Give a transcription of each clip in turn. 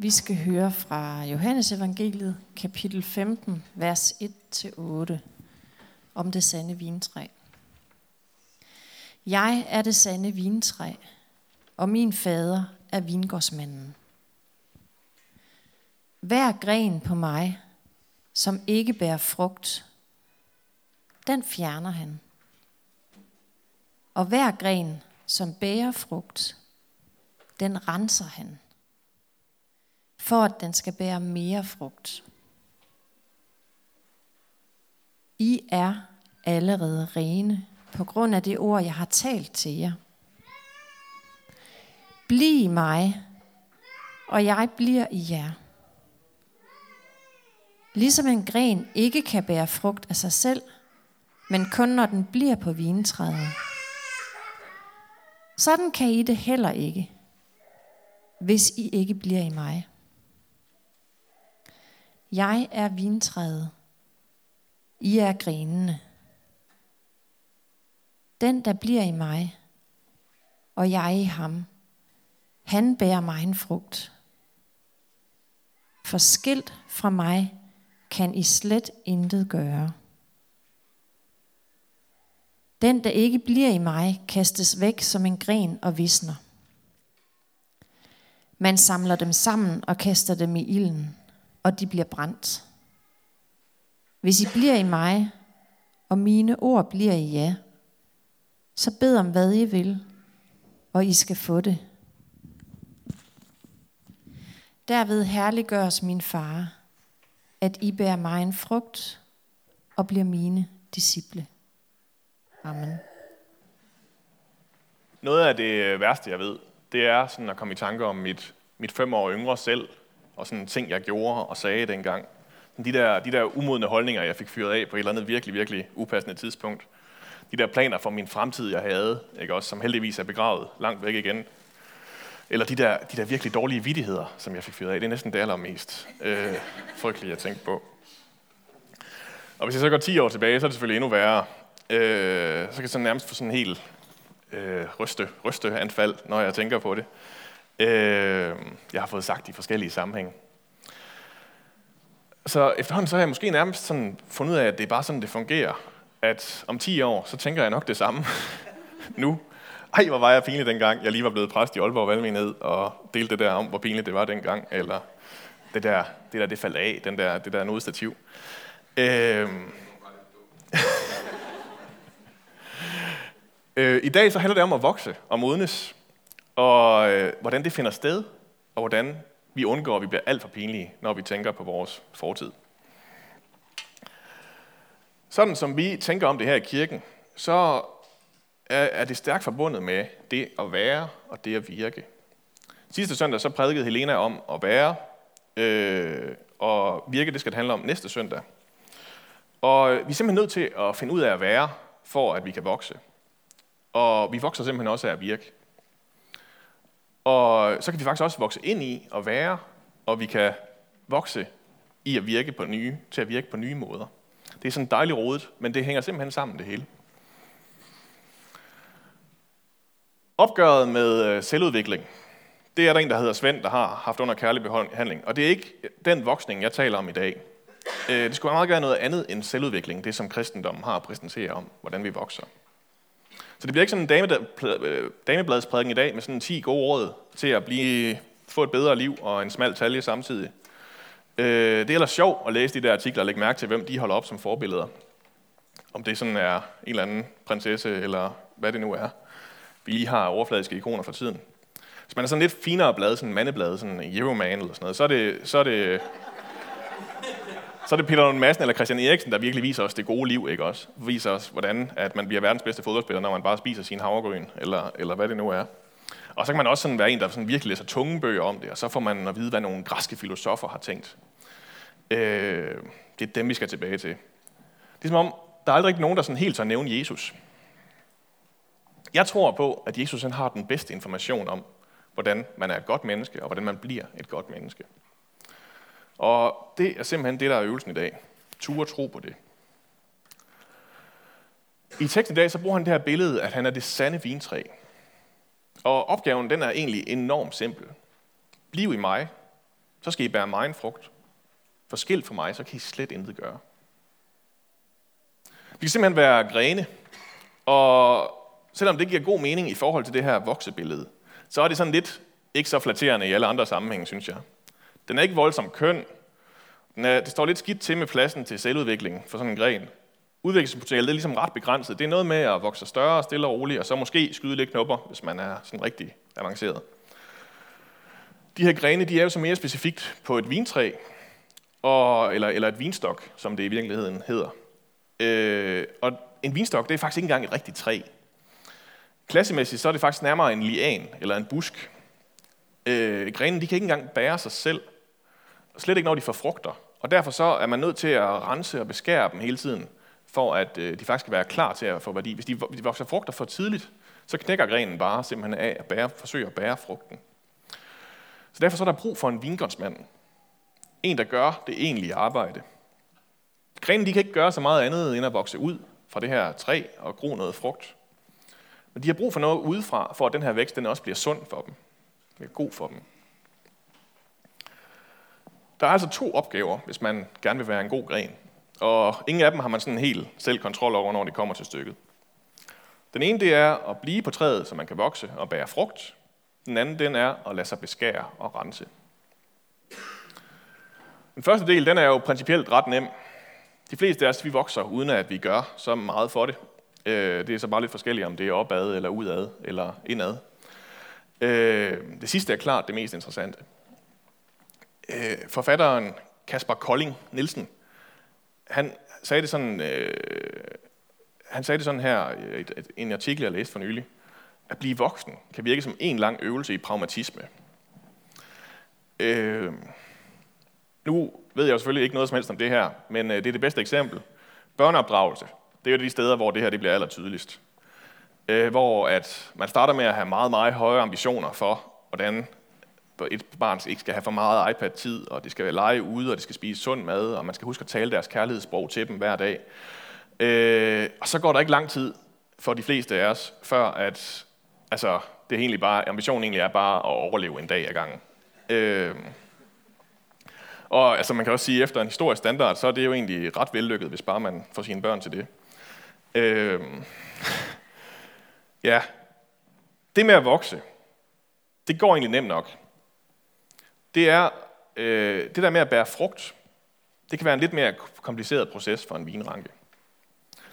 Vi skal høre fra Johannes evangeliet, kapitel 15, vers 1-8, om det sande vintræ. Jeg er det sande vintræ, og min fader er vingårdsmanden. Hver gren på mig, som ikke bærer frugt, den fjerner han. Og hver gren, som bærer frugt, den renser han for at den skal bære mere frugt. I er allerede rene på grund af det ord, jeg har talt til jer. Bliv i mig, og jeg bliver i jer. Ligesom en gren ikke kan bære frugt af sig selv, men kun når den bliver på vintræet. Sådan kan I det heller ikke, hvis I ikke bliver i mig. Jeg er vintræet. I er grenene. Den, der bliver i mig, og jeg i ham, han bærer mig en frugt. For skilt fra mig kan I slet intet gøre. Den, der ikke bliver i mig, kastes væk som en gren og visner. Man samler dem sammen og kaster dem i ilden og de bliver brændt. Hvis I bliver i mig, og mine ord bliver i jer, så bed om hvad I vil, og I skal få det. Derved herliggøres min far, at I bærer mig en frugt og bliver mine disciple. Amen. Noget af det værste, jeg ved, det er sådan at komme i tanke om mit, mit fem år yngre selv, og sådan ting, jeg gjorde og sagde dengang. De der, de der umodne holdninger, jeg fik fyret af på et eller andet virkelig, virkelig upassende tidspunkt. De der planer for min fremtid, jeg havde, ikke også, som heldigvis er begravet langt væk igen. Eller de der, de der virkelig dårlige vidigheder, som jeg fik fyret af. Det er næsten det allermest øh, frygtelige, jeg tænkte på. Og hvis jeg så går 10 år tilbage, så er det selvfølgelig endnu værre. Øh, så kan jeg så nærmest få sådan en helt øh, ryste, ryste anfald, når jeg tænker på det øh, jeg har fået sagt i forskellige sammenhænge. Så efterhånden så har jeg måske nærmest sådan fundet ud af, at det er bare sådan, det fungerer. At om 10 år, så tænker jeg nok det samme nu. Ej, hvor var jeg pinlig dengang, jeg lige var blevet præst i Aalborg Valmenhed og delte det der om, hvor pinligt det var dengang. Eller det der, det der, det faldt af, den der, det der nodestativ. Øh, øh, I dag så handler det om at vokse og modnes og øh, hvordan det finder sted, og hvordan vi undgår, at vi bliver alt for pinlige, når vi tænker på vores fortid. Sådan som vi tænker om det her i kirken, så er, er det stærkt forbundet med det at være og det at virke. Sidste søndag så prædikede Helena om at være, øh, og virke det skal det handle om næste søndag. Og vi er simpelthen nødt til at finde ud af at være, for at vi kan vokse. Og vi vokser simpelthen også af at virke. Og så kan vi faktisk også vokse ind i at være, og vi kan vokse i at virke på nye, til at virke på nye måder. Det er sådan dejligt rodet, men det hænger simpelthen sammen det hele. Opgøret med øh, selvudvikling, det er der en, der hedder Svend, der har haft under kærlig behandling. Og det er ikke den voksning, jeg taler om i dag. Øh, det skulle meget gerne noget andet end selvudvikling, det som kristendommen har at præsentere om, hvordan vi vokser. Så det bliver ikke sådan en dame, øh, damebladsprædiken i dag med sådan 10 gode råd til at blive, få et bedre liv og en smal talje samtidig. Øh, det er ellers sjovt at læse de der artikler og lægge mærke til, hvem de holder op som forbilleder. Om det sådan er en eller anden prinsesse, eller hvad det nu er. Vi lige har overfladiske ikoner for tiden. Hvis man er sådan lidt finere blad, sådan en mandeblad, sådan en Euroman eller sådan noget, så er det, så er det så er det Peter Lund Madsen eller Christian Eriksen, der virkelig viser os det gode liv, ikke også? Viser os, hvordan at man bliver verdens bedste fodboldspiller, når man bare spiser sin havregryn, eller, eller hvad det nu er. Og så kan man også sådan være en, der sådan virkelig læser tunge bøger om det, og så får man at vide, hvad nogle græske filosofer har tænkt. Øh, det er dem, vi skal tilbage til. Det er som om, der er aldrig ikke nogen, der sådan helt så nævne Jesus. Jeg tror på, at Jesus han har den bedste information om, hvordan man er et godt menneske, og hvordan man bliver et godt menneske. Og det er simpelthen det, der er øvelsen i dag. Ture tro på det. I teksten i dag, så bruger han det her billede, at han er det sande vintræ. Og opgaven, den er egentlig enormt simpel. Bliv i mig, så skal I bære mig en frugt. For skilt for mig, så kan I slet intet gøre. Vi kan simpelthen være grene, og selvom det giver god mening i forhold til det her voksebillede, så er det sådan lidt ikke så flatterende i alle andre sammenhænge, synes jeg. Den er ikke voldsomt køn. Den er, det står lidt skidt til med pladsen til selvudvikling for sådan en gren. Udviklingspotentialet er ligesom ret begrænset. Det er noget med at vokse større, stille og roligt, og så måske skyde lidt knopper, hvis man er sådan rigtig avanceret. De her grene, de er jo så mere specifikt på et vintræ, og, eller, eller et vinstok, som det i virkeligheden hedder. Øh, og en vinstok, det er faktisk ikke engang et rigtigt træ. Klassemæssigt så er det faktisk nærmere en lian eller en busk. Øh, grenen de kan ikke engang bære sig selv, slet ikke når de får frugter. Og derfor så er man nødt til at rense og beskære dem hele tiden, for at øh, de faktisk skal være klar til at få værdi. Hvis de, de vokser frugter for tidligt, så knækker grenen bare simpelthen af at bære, forsøge at bære frugten. Så derfor så er der brug for en vingårdsmand. En, der gør det egentlige arbejde. Grenen de kan ikke gøre så meget andet end at vokse ud fra det her træ og gro noget frugt. Men de har brug for noget udefra, for at den her vækst den også bliver sund for dem. Bliver god for dem. Der er altså to opgaver, hvis man gerne vil være en god gren. Og ingen af dem har man sådan helt selv kontrol over, når det kommer til stykket. Den ene det er at blive på træet, så man kan vokse og bære frugt. Den anden den er at lade sig beskære og rense. Den første del den er jo principielt ret nem. De fleste af os vi vokser, uden at vi gør så meget for det. Øh, det er så bare lidt forskelligt, om det er opad eller udad eller indad. Øh, det sidste er klart det mest interessante. Øh, forfatteren Kasper Kolding Nielsen, han sagde det sådan, øh, han sagde det sådan her i en artikel, jeg læste for nylig. At blive voksen kan virke som en lang øvelse i pragmatisme. Øh, nu ved jeg jo selvfølgelig ikke noget som helst om det her, men øh, det er det bedste eksempel. Børneopdragelse, det er jo de steder, hvor det her det bliver aller tydeligst. Øh, hvor at man starter med at have meget, meget høje ambitioner for, hvordan et barn ikke skal have for meget iPad-tid, og det skal lege ude, og det skal spise sund mad, og man skal huske at tale deres kærlighedssprog til dem hver dag. Øh, og så går der ikke lang tid for de fleste af os, før at altså, det er egentlig bare, ambitionen egentlig er bare at overleve en dag ad gangen. Øh, og altså, man kan også sige, at efter en historisk standard, så er det jo egentlig ret vellykket, hvis bare man får sine børn til det. Øh, ja, det med at vokse, det går egentlig nemt nok. Det er øh, det der med at bære frugt, det kan være en lidt mere kompliceret proces for en vinranke.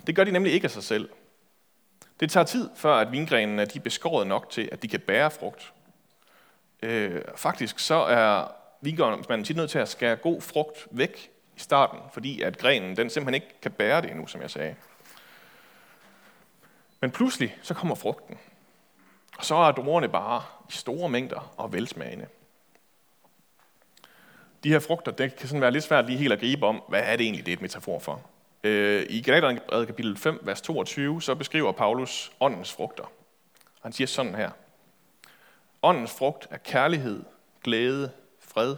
Det gør de nemlig ikke af sig selv. Det tager tid, før at vingrenene er beskåret nok til, at de kan bære frugt. Øh, faktisk så er vingårdsmanden tit nødt til at skære god frugt væk i starten, fordi at grenen den simpelthen ikke kan bære det endnu, som jeg sagde. Men pludselig så kommer frugten. Og så er druerne bare i store mængder og velsmagende. De her frugter, det kan sådan være lidt svært lige helt at gribe om, hvad er det egentlig, det er et metafor for. Øh, I Galaterne kapitel 5, vers 22, så beskriver Paulus åndens frugter. Han siger sådan her. Åndens frugt er kærlighed, glæde, fred,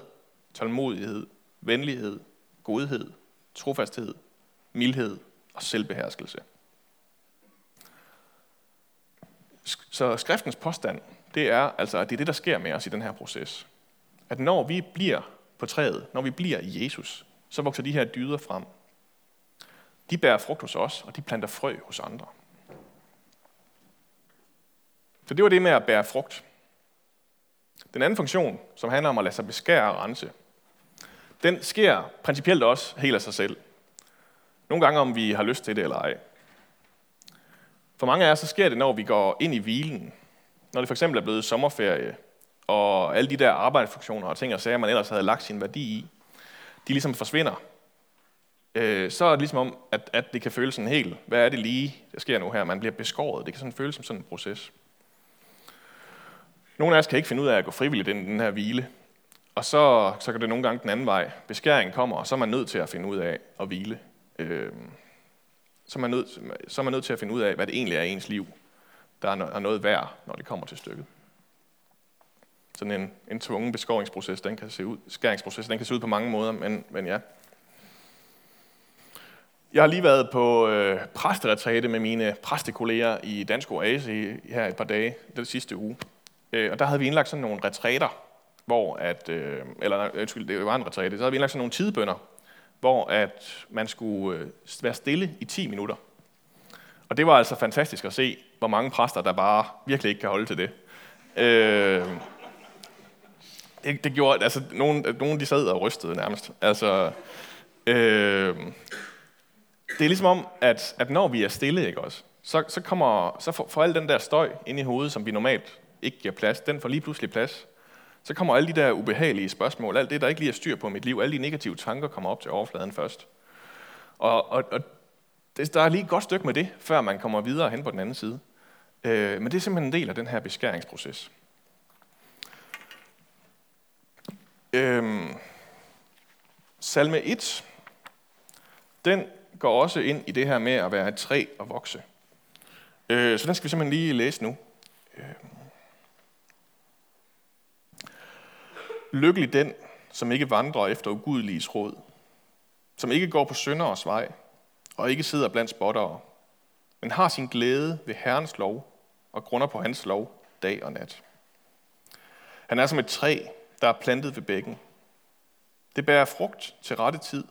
tålmodighed, venlighed, godhed, trofasthed, mildhed og selvbeherskelse. Så skriftens påstand, det er altså, at det er det, der sker med os i den her proces. At når vi bliver på træet, når vi bliver i Jesus, så vokser de her dyder frem. De bærer frugt hos os, og de planter frø hos andre. Så det var det med at bære frugt. Den anden funktion, som handler om at lade sig beskære og rense, den sker principielt også helt af sig selv. Nogle gange om vi har lyst til det eller ej. For mange af os, så sker det, når vi går ind i hvilen. Når det for eksempel er blevet sommerferie, og alle de der arbejdsfunktioner og ting og sager, man ellers havde lagt sin værdi i, de ligesom forsvinder. Øh, så er det ligesom om, at, at det kan føles sådan helt, hvad er det lige, der sker nu her? Man bliver beskåret. Det kan sådan føles som sådan en proces. Nogle af os kan ikke finde ud af at gå frivilligt ind i den her hvile. Og så, så går det nogle gange den anden vej. Beskæringen kommer, og så er man nødt til at finde ud af at hvile. Øh, så, er man nødt, så er man nødt til at finde ud af, hvad det egentlig er i ens liv, der er noget værd, når det kommer til stykket. Sådan en, en tvungen beskåringsproces, den kan se ud, skæringsproces, den kan se ud på mange måder, men, men ja. Jeg har lige været på øh, præsteretræte med mine præstekolleger i Dansk Oase her et par dage, den sidste uge. Øh, og der havde vi indlagt sådan nogle retræter, hvor at, øh, eller undskyld, det var en retræte, så havde vi indlagt sådan nogle tidbønder, hvor at man skulle øh, være stille i 10 minutter. Og det var altså fantastisk at se, hvor mange præster, der bare virkelig ikke kan holde til det. Øh, det, det gjorde, altså, nogen, nogen de sad og rystede nærmest. Altså, øh, det er ligesom om, at, at når vi er stille, ikke også, så, så, kommer, så får, får al den der støj ind i hovedet, som vi normalt ikke giver plads, den får lige pludselig plads. Så kommer alle de der ubehagelige spørgsmål, alt det, der ikke lige er styr på mit liv, alle de negative tanker kommer op til overfladen først. Og, og, og det, der er lige et godt stykke med det, før man kommer videre hen på den anden side. Øh, men det er simpelthen en del af den her beskæringsproces. Øhm, salme 1, den går også ind i det her med at være et træ og vokse. Øh, så den skal vi simpelthen lige læse nu. Øh. Lykkelig den, som ikke vandrer efter ugudeliges råd, som ikke går på synderes vej, og ikke sidder blandt spottere, men har sin glæde ved Herrens lov og grunder på hans lov dag og nat. Han er som et træ, der er plantet ved bækken. Det bærer frugt til rette tid,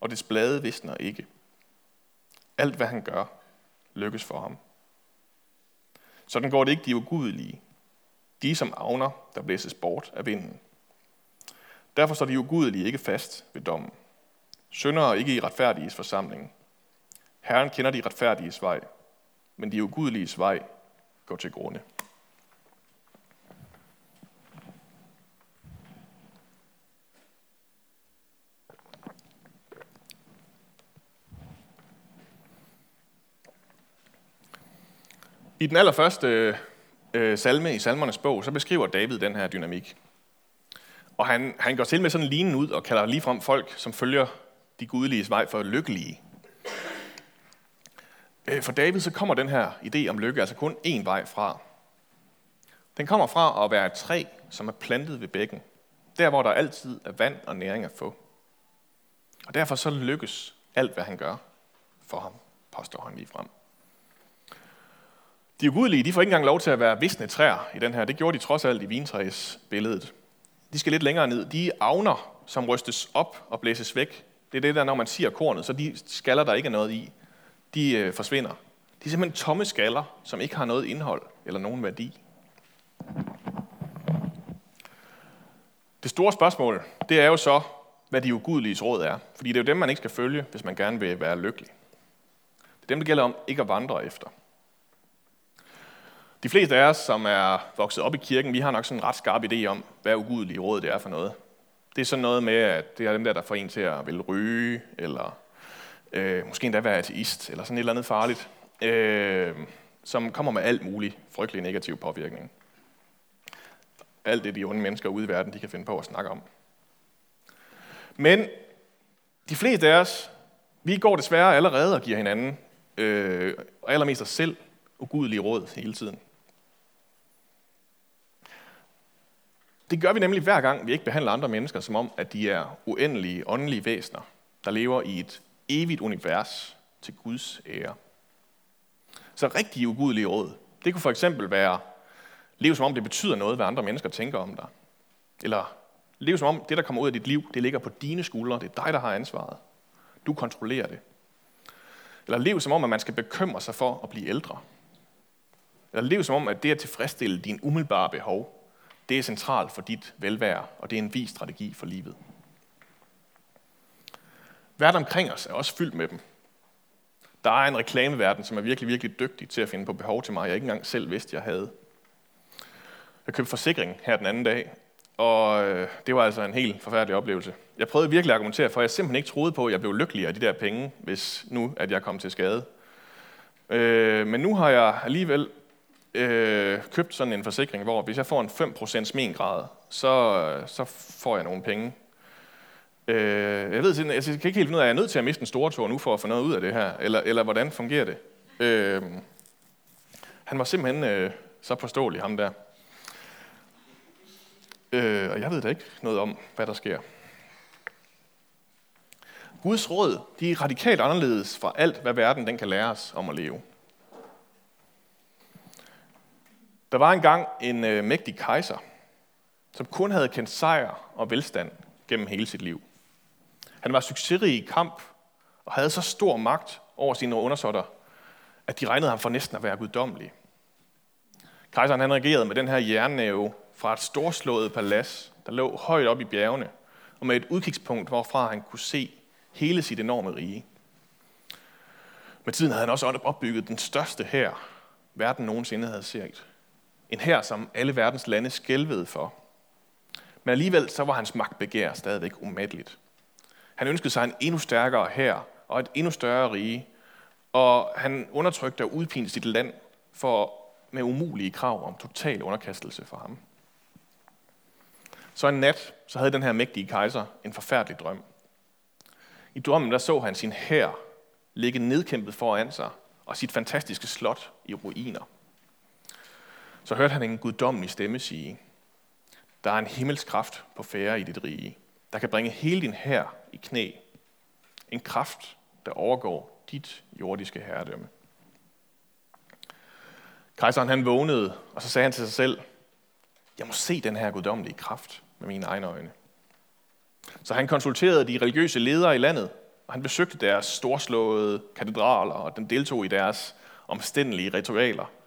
og dets blade visner ikke. Alt hvad han gør, lykkes for ham. Sådan går det ikke de ugudelige, de som avner, der blæses bort af vinden. Derfor står de ugudelige ikke fast ved dommen. Syndere ikke i retfærdiges forsamling. Herren kender de retfærdiges vej, men de ugudeliges vej går til grunde. I den allerførste øh, salme i salmernes bog, så beskriver David den her dynamik. Og han, han går til med sådan en lignende ud og kalder ligefrem folk, som følger de gudelige vej for lykkelige. Øh, for David så kommer den her idé om lykke altså kun én vej fra. Den kommer fra at være et træ, som er plantet ved bækken. Der, hvor der altid er vand og næring at få. Og derfor så lykkes alt, hvad han gør for ham, påstår han lige frem. De ugudelige, de får ikke engang lov til at være visne træer i den her. Det gjorde de trods alt i vintræs billedet. De skal lidt længere ned. De avner, som rystes op og blæses væk. Det er det der, når man siger kornet, så de skaller, der ikke er noget i, de øh, forsvinder. De er simpelthen tomme skaller, som ikke har noget indhold eller nogen værdi. Det store spørgsmål, det er jo så, hvad de ugudeliges råd er. Fordi det er jo dem, man ikke skal følge, hvis man gerne vil være lykkelig. Det er dem, det gælder om ikke at vandre efter. De fleste af os, som er vokset op i kirken, vi har nok sådan en ret skarp idé om, hvad ugudelige råd det er for noget. Det er sådan noget med, at det er dem der, der får en til at vil ryge, eller øh, måske endda være ateist, eller sådan et eller andet farligt, øh, som kommer med alt muligt frygtelig negativ påvirkning. Alt det, de onde mennesker ude i verden, de kan finde på at snakke om. Men de fleste af os, vi går desværre allerede og giver hinanden, øh, og allermest os selv, ugudelige råd hele tiden. Det gør vi nemlig hver gang, vi ikke behandler andre mennesker som om, at de er uendelige, åndelige væsener, der lever i et evigt univers til Guds ære. Så rigtige ugudelige råd, det kunne for eksempel være, lev som om det betyder noget, hvad andre mennesker tænker om dig. Eller lev som om det, der kommer ud af dit liv, det ligger på dine skuldre, det er dig, der har ansvaret. Du kontrollerer det. Eller lev som om, at man skal bekymre sig for at blive ældre. Eller lev som om, at det at tilfredsstille dine umiddelbare behov, det er centralt for dit velvære, og det er en vis strategi for livet. Verden omkring os er også fyldt med dem. Der er en reklameverden, som er virkelig, virkelig dygtig til at finde på behov til mig, jeg ikke engang selv vidste, jeg havde. Jeg købte forsikring her den anden dag, og øh, det var altså en helt forfærdelig oplevelse. Jeg prøvede virkelig at argumentere for, at jeg simpelthen ikke troede på, at jeg blev lykkeligere af de der penge, hvis nu at jeg kom til skade. Øh, men nu har jeg alligevel øh, købt sådan en forsikring, hvor hvis jeg får en 5% mengrad, så, så får jeg nogle penge. Øh, jeg ved altså, jeg kan ikke helt finde ud af, at jeg er nødt til at miste en store tår nu for at få noget ud af det her, eller, eller hvordan fungerer det? Øh, han var simpelthen øh, så forståelig, ham der. Øh, og jeg ved da ikke noget om, hvad der sker. Guds råd, de er radikalt anderledes fra alt, hvad verden den kan lære os om at leve. Der var engang en øh, mægtig kejser, som kun havde kendt sejr og velstand gennem hele sit liv. Han var succesrig i kamp og havde så stor magt over sine undersåtter, at de regnede ham for næsten at være guddommelig. Kejseren han regerede med den her jernnæve fra et storslået palads, der lå højt op i bjergene, og med et udkigspunkt, hvorfra han kunne se hele sit enorme rige. Med tiden havde han også opbygget den største hær, verden nogensinde havde set. En her, som alle verdens lande skælvede for. Men alligevel så var hans magtbegær stadigvæk umætteligt. Han ønskede sig en endnu stærkere her og et endnu større rige, og han undertrykte og udpinte sit land for med umulige krav om total underkastelse for ham. Så en nat, så havde den her mægtige kejser en forfærdelig drøm. I drømmen der så han sin hær ligge nedkæmpet foran sig, og sit fantastiske slot i ruiner. Så hørte han en guddommelig stemme sige, der er en himmelskraft på færre i dit rige, der kan bringe hele din hær i knæ. En kraft, der overgår dit jordiske herredømme. Kejseren han vågnede, og så sagde han til sig selv, jeg må se den her guddommelige kraft med mine egne øjne. Så han konsulterede de religiøse ledere i landet, og han besøgte deres storslåede katedraler, og den deltog i deres omstændelige ritualer.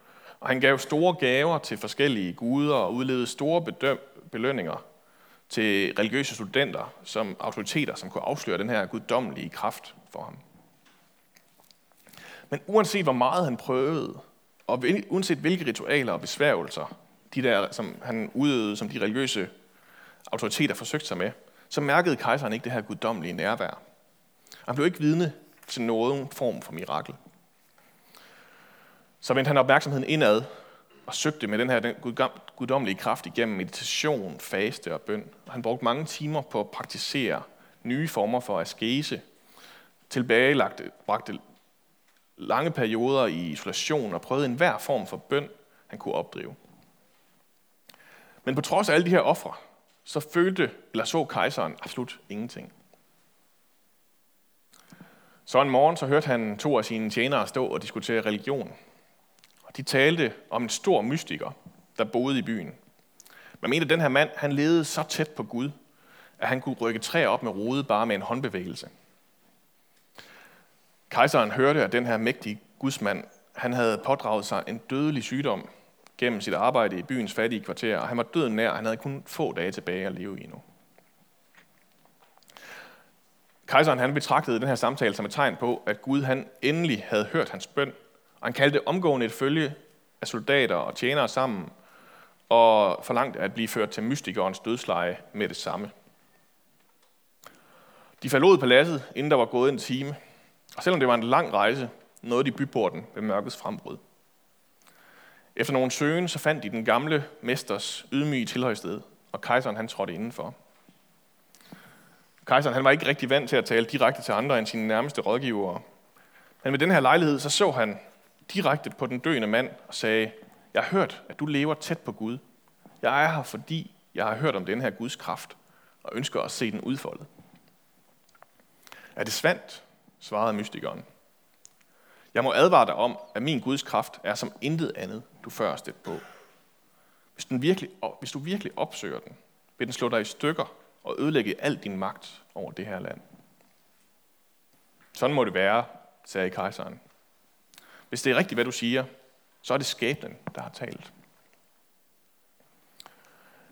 Og han gav store gaver til forskellige guder og udlevede store bedøm- belønninger til religiøse studenter som autoriteter, som kunne afsløre den her guddommelige kraft for ham. Men uanset hvor meget han prøvede, og uanset hvilke ritualer og besværgelser, de der, som han udøvede, som de religiøse autoriteter forsøgte sig med, så mærkede kejseren ikke det her guddommelige nærvær. Han blev ikke vidne til nogen form for mirakel. Så vendte han opmærksomheden indad og søgte med den her den guddommelige kraft igennem meditation, faste og bøn. Han brugte mange timer på at praktisere nye former for askese, tilbagelagte, bragte lange perioder i isolation og prøvede enhver form for bøn, han kunne opdrive. Men på trods af alle de her ofre, så følte eller så kejseren absolut ingenting. Så en morgen så hørte han to af sine tjenere stå og diskutere religion. Og de talte om en stor mystiker, der boede i byen. Man mente, at den her mand han levede så tæt på Gud, at han kunne rykke træer op med rode bare med en håndbevægelse. Kejseren hørte, at den her mægtige gudsmand han havde pådraget sig en dødelig sygdom gennem sit arbejde i byens fattige kvarter, og han var døden nær, han havde kun få dage tilbage at leve i nu. Kejseren han betragtede den her samtale som et tegn på, at Gud han endelig havde hørt hans bøn, og han kaldte omgående et følge af soldater og tjenere sammen, og forlangte at blive ført til mystikernes dødsleje med det samme. De forlod paladset, inden der var gået en time, og selvom det var en lang rejse, nåede de byporten ved mørkets frembrud. Efter nogle søgen, så fandt de den gamle mesters ydmyge tilhøjsted, og kejseren han trådte indenfor. Kejseren han var ikke rigtig vant til at tale direkte til andre end sine nærmeste rådgivere. Men med den her lejlighed, så så han direkte på den døende mand og sagde, jeg har hørt, at du lever tæt på Gud. Jeg er her, fordi jeg har hørt om den her Guds kraft, og ønsker at se den udfoldet. Er det svandt? svarede mystikeren. Jeg må advare dig om, at min Guds kraft er som intet andet, du før har på. Hvis, den virkelig, hvis du virkelig opsøger den, vil den slå dig i stykker og ødelægge al din magt over det her land. Sådan må det være, sagde kejseren. Hvis det er rigtigt, hvad du siger, så er det skæbnen, der har talt.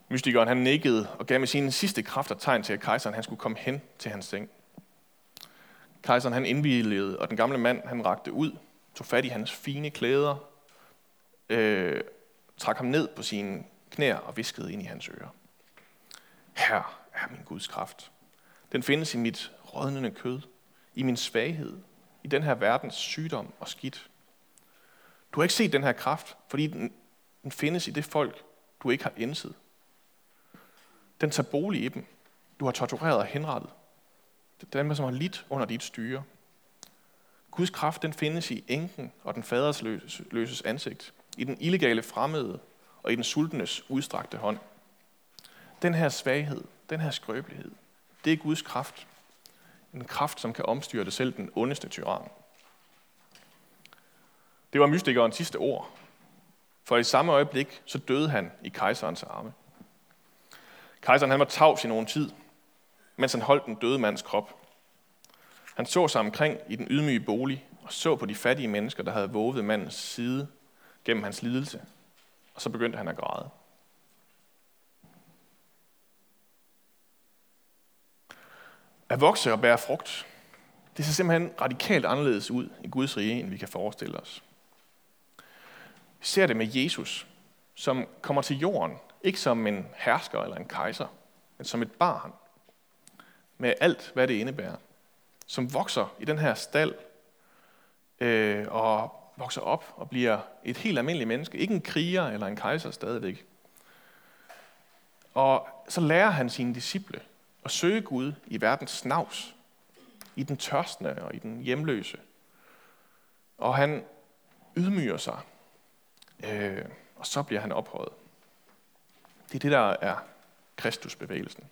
Mystikeren han nikkede og gav med sine sidste kræfter tegn til, at kejseren han skulle komme hen til hans seng. Kejseren han indvilligede, og den gamle mand han rakte ud, tog fat i hans fine klæder, øh, trak ham ned på sine knæer og viskede ind i hans ører. Her er min Guds kraft. Den findes i mit rådnende kød, i min svaghed, i den her verdens sygdom og skidt. Du har ikke set den her kraft, fordi den, den findes i det folk, du ikke har indset. Den tager bolig i dem. Du har tortureret og henrettet. Det er dem, som har lidt under dit styre. Guds kraft den findes i enken og den fadersløses ansigt, i den illegale fremmede og i den sultenes udstrakte hånd. Den her svaghed, den her skrøbelighed, det er Guds kraft. En kraft, som kan omstyrte selv den ondeste tyran. Det var mystikerens sidste ord. For i samme øjeblik, så døde han i kejserens arme. Kejseren han var tavs i nogen tid, mens han holdt den døde mands krop. Han så sig omkring i den ydmyge bolig og så på de fattige mennesker, der havde våget mandens side gennem hans lidelse. Og så begyndte han at græde. At vokse og bære frugt, det ser simpelthen radikalt anderledes ud i Guds rige, end vi kan forestille os. Ser det med Jesus, som kommer til jorden, ikke som en hersker eller en kejser, men som et barn, med alt, hvad det indebærer, som vokser i den her stald, øh, og vokser op og bliver et helt almindeligt menneske, ikke en kriger eller en kejser stadigvæk. Og så lærer han sine disciple at søge Gud i verdens snavs, i den tørstende og i den hjemløse. Og han ydmyger sig, øh, og så bliver han ophøjet. Det er det, der er Kristusbevægelsen.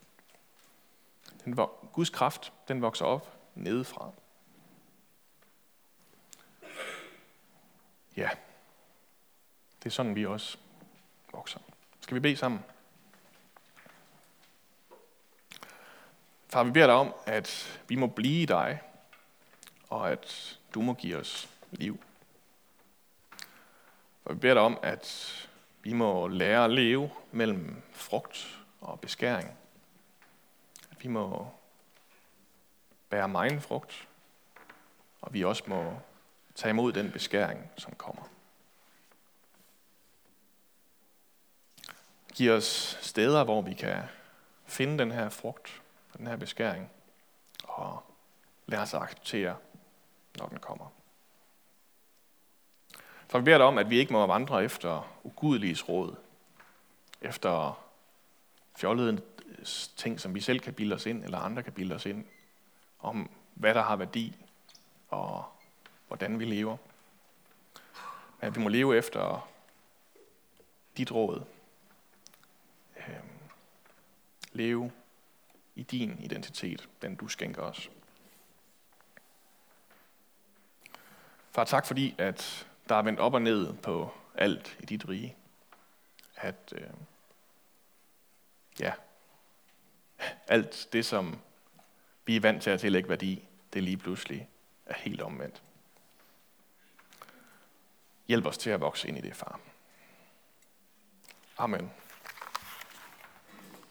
Den, Guds kraft, den vokser op nedefra. Ja, det er sådan, vi også vokser. Skal vi bede sammen? Far, vi beder dig om, at vi må blive i dig, og at du må give os liv. Og vi beder dig om, at vi må lære at leve mellem frugt og beskæring. At vi må bære meget frugt, og vi også må tage imod den beskæring, som kommer. Giv os steder, hvor vi kan finde den her frugt, den her beskæring, og lad os acceptere, når den kommer. For vi beder dig om, at vi ikke må vandre efter ugudeliges råd, efter fjollede ting, som vi selv kan bilde os ind, eller andre kan bilde os ind, om hvad der har værdi, og hvordan vi lever. Men at vi må leve efter dit råd. Øhm, leve i din identitet, den du skænker os. Far, tak fordi, at der er vendt op og ned på alt i dit rige. At, øh, ja, alt det, som vi er vant til at tillægge værdi, det lige pludselig er helt omvendt. Hjælp os til at vokse ind i det, far. Amen.